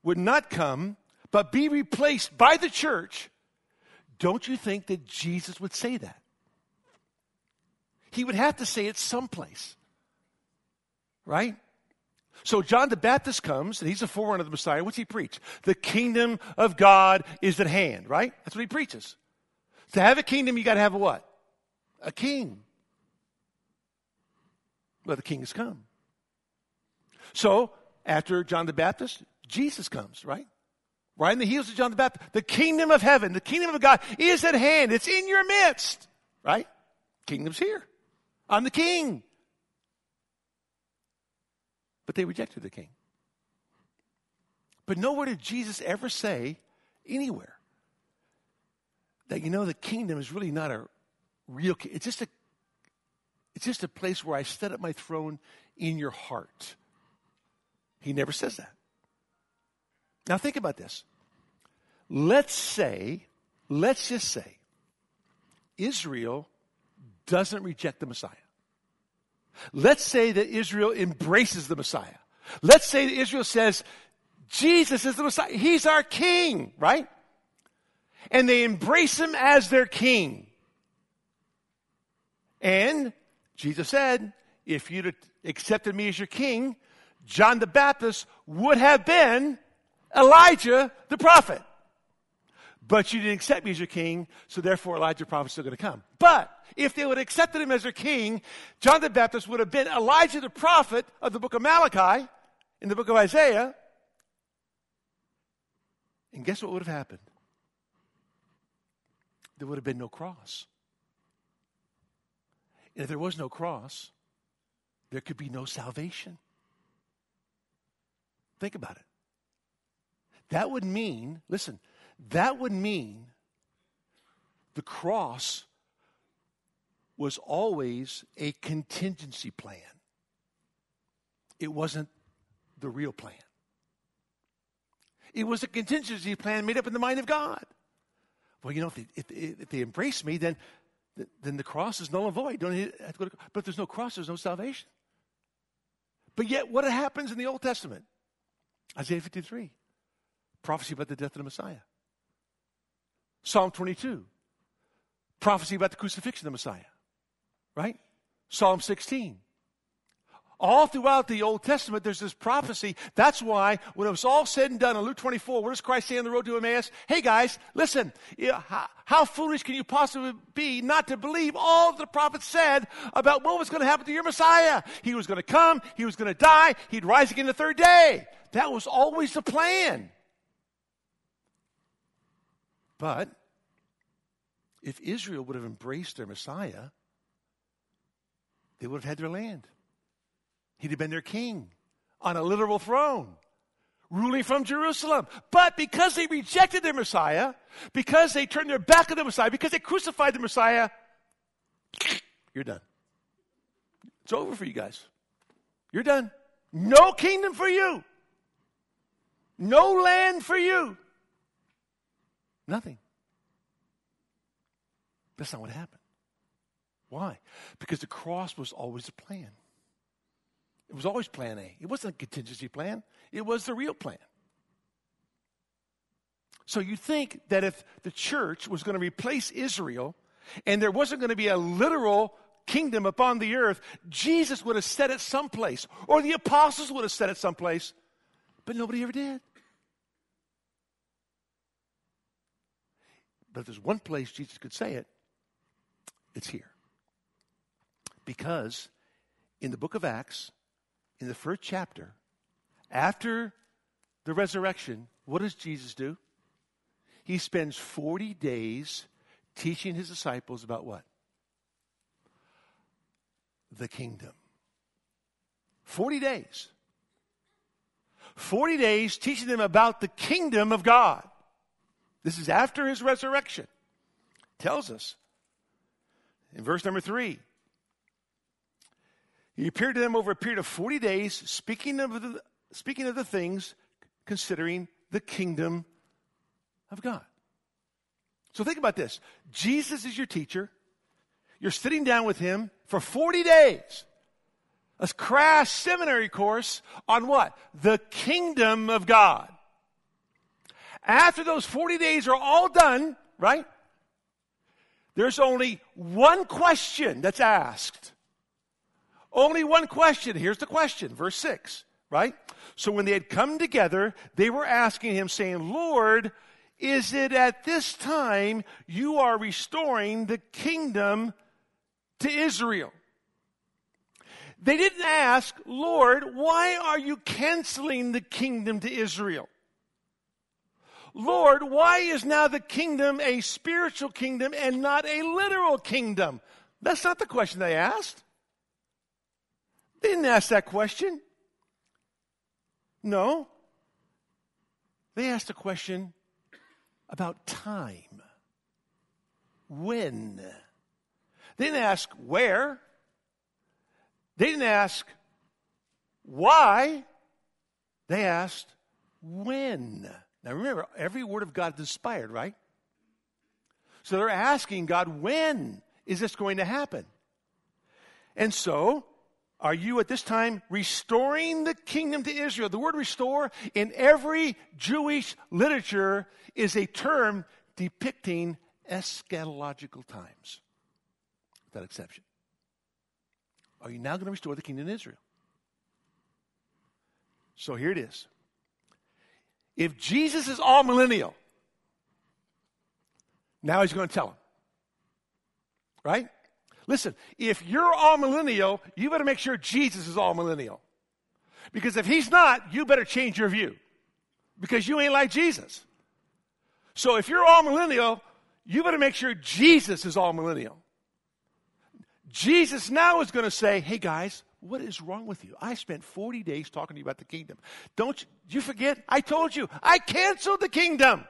would not come, but be replaced by the church, don't you think that Jesus would say that? He would have to say it someplace, right? So John the Baptist comes, and he's a forerunner of the Messiah. What's he preach? The kingdom of God is at hand, right? That's what he preaches. To have a kingdom, you got to have a what? A king. Well, the king has come. So, after John the Baptist, Jesus comes, right? Right in the heels of John the Baptist. The kingdom of heaven, the kingdom of God is at hand. It's in your midst, right? Kingdom's here. I'm the king. But they rejected the king. But nowhere did Jesus ever say anywhere that you know the kingdom is really not a real it's just a it's just a place where I set up my throne in your heart. He never says that. Now think about this. Let's say, let's just say, Israel doesn't reject the Messiah. Let's say that Israel embraces the Messiah. Let's say that Israel says, Jesus is the Messiah. He's our king, right? And they embrace him as their king. And Jesus said, if you'd accepted me as your king, John the Baptist would have been Elijah the prophet. But you didn't accept me as your king, so therefore Elijah the prophet is still going to come. But if they would have accepted him as their king, John the Baptist would have been Elijah the prophet of the book of Malachi in the book of Isaiah. And guess what would have happened? There would have been no cross. And if there was no cross, there could be no salvation. Think about it. That would mean, listen, that would mean the cross was always a contingency plan. It wasn't the real plan. It was a contingency plan made up in the mind of God. Well, you know, if they, if, if they embrace me, then, then the cross is null and void. Don't have to go to, but if there's no cross, there's no salvation. But yet, what happens in the Old Testament? Isaiah 53, prophecy about the death of the Messiah. Psalm 22, prophecy about the crucifixion of the Messiah. Right? Psalm 16. All throughout the Old Testament, there's this prophecy. That's why, when it was all said and done in Luke 24, what does Christ say on the road to Emmaus? Hey guys, listen, how, how foolish can you possibly be not to believe all the prophets said about what was going to happen to your Messiah? He was going to come, he was going to die, he'd rise again the third day. That was always the plan. But if Israel would have embraced their Messiah, they would have had their land. He'd have been their king on a literal throne, ruling from Jerusalem. But because they rejected their Messiah, because they turned their back on the Messiah, because they crucified the Messiah, you're done. It's over for you guys. You're done. No kingdom for you. No land for you. Nothing. That's not what happened. Why? Because the cross was always a plan. It was always plan A. It wasn't a contingency plan, it was the real plan. So you think that if the church was going to replace Israel and there wasn't going to be a literal kingdom upon the earth, Jesus would have said it someplace, or the apostles would have said it someplace, but nobody ever did. But if there's one place Jesus could say it, it's here. Because in the book of Acts, in the first chapter, after the resurrection, what does Jesus do? He spends 40 days teaching his disciples about what? The kingdom. 40 days. 40 days teaching them about the kingdom of God. This is after his resurrection. Tells us in verse number 3 he appeared to them over a period of 40 days, speaking of the, speaking of the things considering the kingdom of God. So think about this Jesus is your teacher. You're sitting down with him for 40 days. A crash seminary course on what? The kingdom of God. After those 40 days are all done, right? There's only one question that's asked. Only one question. Here's the question, verse 6, right? So when they had come together, they were asking him, saying, Lord, is it at this time you are restoring the kingdom to Israel? They didn't ask, Lord, why are you canceling the kingdom to Israel? Lord, why is now the kingdom a spiritual kingdom and not a literal kingdom? That's not the question they asked. They didn't ask that question. No. They asked a question about time. When? They didn't ask where. They didn't ask why. They asked when. Now remember, every word of God is inspired, right? So they're asking God, when is this going to happen? And so, are you at this time restoring the kingdom to Israel? The word restore in every Jewish literature is a term depicting eschatological times, without exception. Are you now going to restore the kingdom to Israel? So here it is. If Jesus is amillennial, now he's going to tell him. Right? Listen, if you're amillennial, you better make sure Jesus is amillennial. Because if he's not, you better change your view. Because you ain't like Jesus. So if you're amillennial, you better make sure Jesus is amillennial. Jesus now is going to say, hey guys, what is wrong with you? I spent 40 days talking to you about the kingdom. Don't you, you forget? I told you, I canceled the kingdom.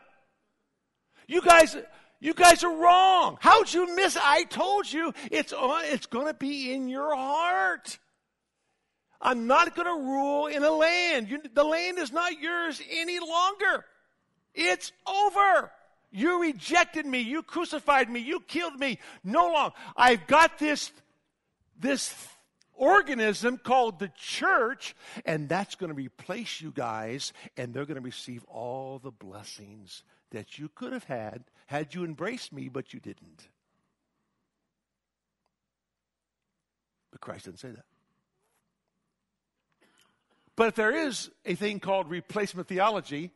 You guys, you guys are wrong. How'd you miss? I told you it's, uh, it's going to be in your heart. I'm not going to rule in a land. You, the land is not yours any longer. It's over. You rejected me. You crucified me. You killed me. No longer. I've got this, this organism called the church, and that's going to replace you guys, and they're going to receive all the blessings that you could have had had you embraced me, but you didn't. But Christ didn't say that. But if there is a thing called replacement theology,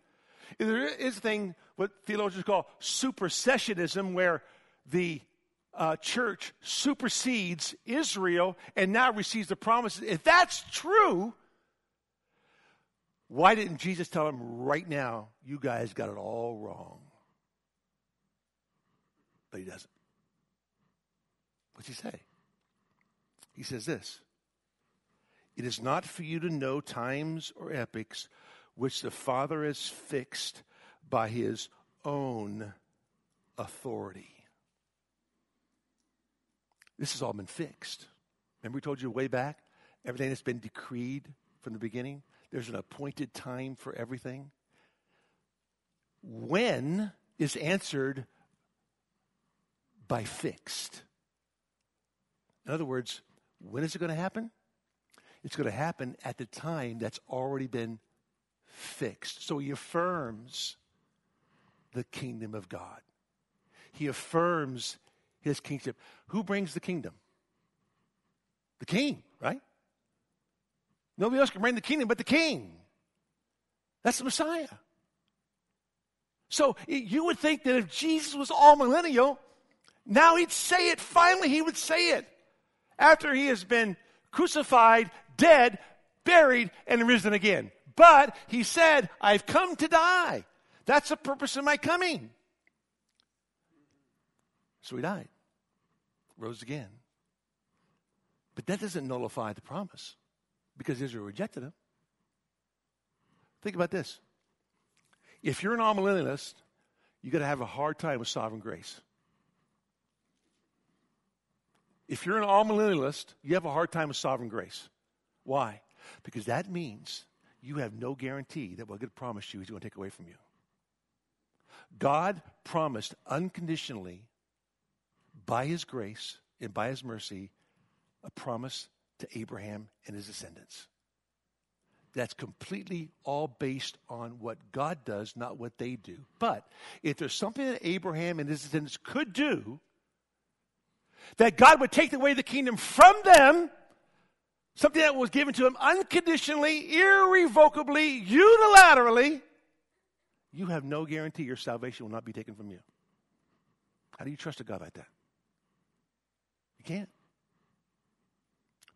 there is a thing what theologians call supersessionism, where the uh, church supersedes Israel and now receives the promises. If that's true, why didn't Jesus tell them right now, you guys got it all wrong? But he doesn't. What's he say? He says this It is not for you to know times or epochs which the Father has fixed by his own authority. This has all been fixed. Remember, we told you way back everything that's been decreed from the beginning? There's an appointed time for everything. When is answered by fixed. In other words, when is it going to happen? It's going to happen at the time that's already been fixed. So he affirms the kingdom of God. He affirms his kingship. Who brings the kingdom? The king, right? Nobody else can bring the kingdom but the king. That's the Messiah. So you would think that if Jesus was amillennial, now he'd say it. Finally, he would say it. After he has been crucified, dead, buried, and risen again. But he said, I've come to die. That's the purpose of my coming. So he died, rose again. But that doesn't nullify the promise because Israel rejected him. Think about this. If you're an amillennialist, you're going to have a hard time with sovereign grace. If you're an amillennialist, you have a hard time with sovereign grace. Why? Because that means you have no guarantee that what God promised you is going to take away from you. God promised unconditionally, by his grace and by his mercy, a promise to Abraham and his descendants. That's completely all based on what God does, not what they do. But if there's something that Abraham and his descendants could do, that God would take away the kingdom from them, something that was given to them unconditionally, irrevocably, unilaterally, you have no guarantee your salvation will not be taken from you. How do you trust a God like that? Can't.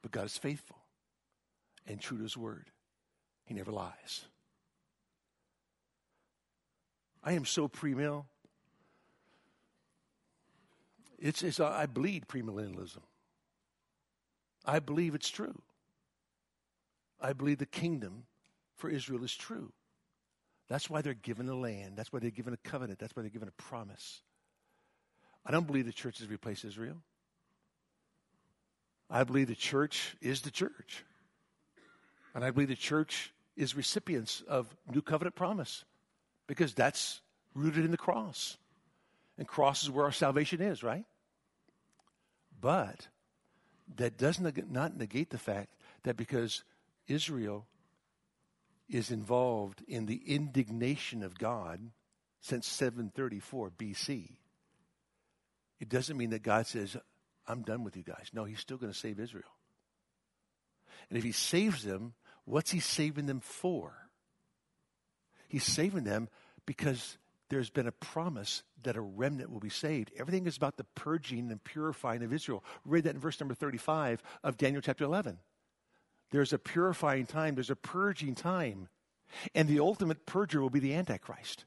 But God is faithful and true to his word. He never lies. I am so premill. It's, it's, uh, I bleed premillennialism. I believe it's true. I believe the kingdom for Israel is true. That's why they're given a land. That's why they're given a covenant. That's why they're given a promise. I don't believe the church has replaced Israel. I believe the church is the church. And I believe the church is recipients of new covenant promise because that's rooted in the cross. And cross is where our salvation is, right? But that does not negate the fact that because Israel is involved in the indignation of God since 734 BC, it doesn't mean that God says, I'm done with you guys. No, he's still going to save Israel. And if he saves them, what's he saving them for? He's saving them because there's been a promise that a remnant will be saved. Everything is about the purging and purifying of Israel. read that in verse number 35 of Daniel chapter 11. There's a purifying time, there's a purging time. And the ultimate purger will be the Antichrist.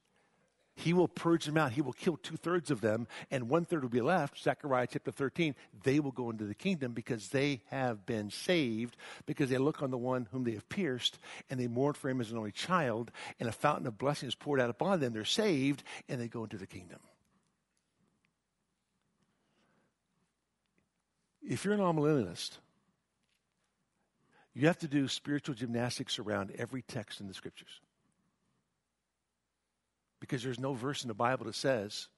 He will purge them out. He will kill two thirds of them, and one third will be left. Zechariah chapter 13. They will go into the kingdom because they have been saved, because they look on the one whom they have pierced, and they mourn for him as an only child, and a fountain of blessing is poured out upon them. They're saved, and they go into the kingdom. If you're an amillennialist, you have to do spiritual gymnastics around every text in the scriptures because there's no verse in the Bible that says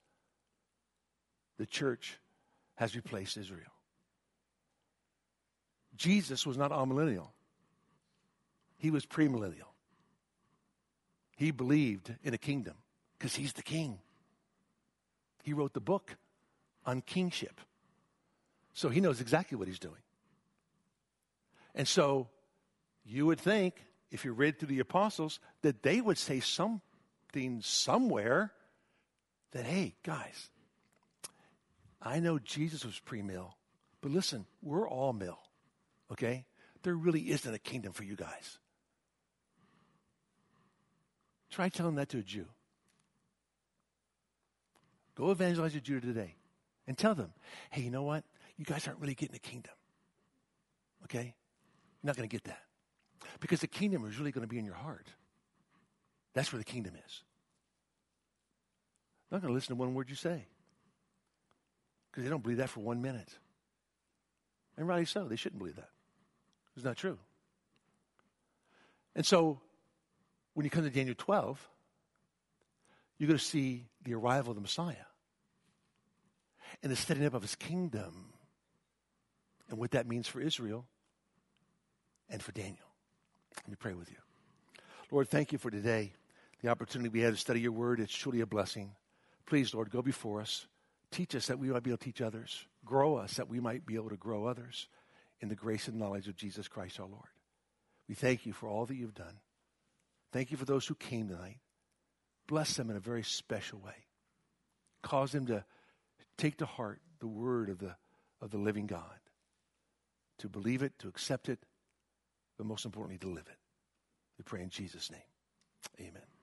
the church has replaced Israel. Jesus was not amillennial, he was premillennial. He believed in a kingdom because he's the king. He wrote the book on kingship. So he knows exactly what he's doing. And so you would think, if you read through the apostles, that they would say some somewhere that, hey, guys, I know Jesus was pre mill, but listen, we're amill, okay? There really isn't a kingdom for you guys. Try telling that to a Jew. Go evangelize a Jew today and tell them, hey, you know what? You guys aren't really getting a kingdom. Okay? You're not going to get that. Because the kingdom is really going to be in your heart. That's where the kingdom is. I'm not going to listen to one word you say because they don't believe that for one minute. And rightly so. They shouldn't believe that. It's not true. And so, when you come to Daniel 12, you're going to see the arrival of the Messiah and the setting up of his kingdom and what that means for Israel and for Daniel. Let me pray with you. Lord, thank you for today, the opportunity we had to study your word. It's truly a blessing. Please, Lord, go before us. Teach us that we might be able to teach others. Grow us that we might be able to grow others in the grace and knowledge of Jesus Christ our Lord. We thank you for all that you've done. Thank you for those who came tonight. Bless them in a very special way. Cause them to take to heart the word of the, of the living God, to believe it, to accept it, but most importantly, to live it. We pray in Jesus' name. Amen.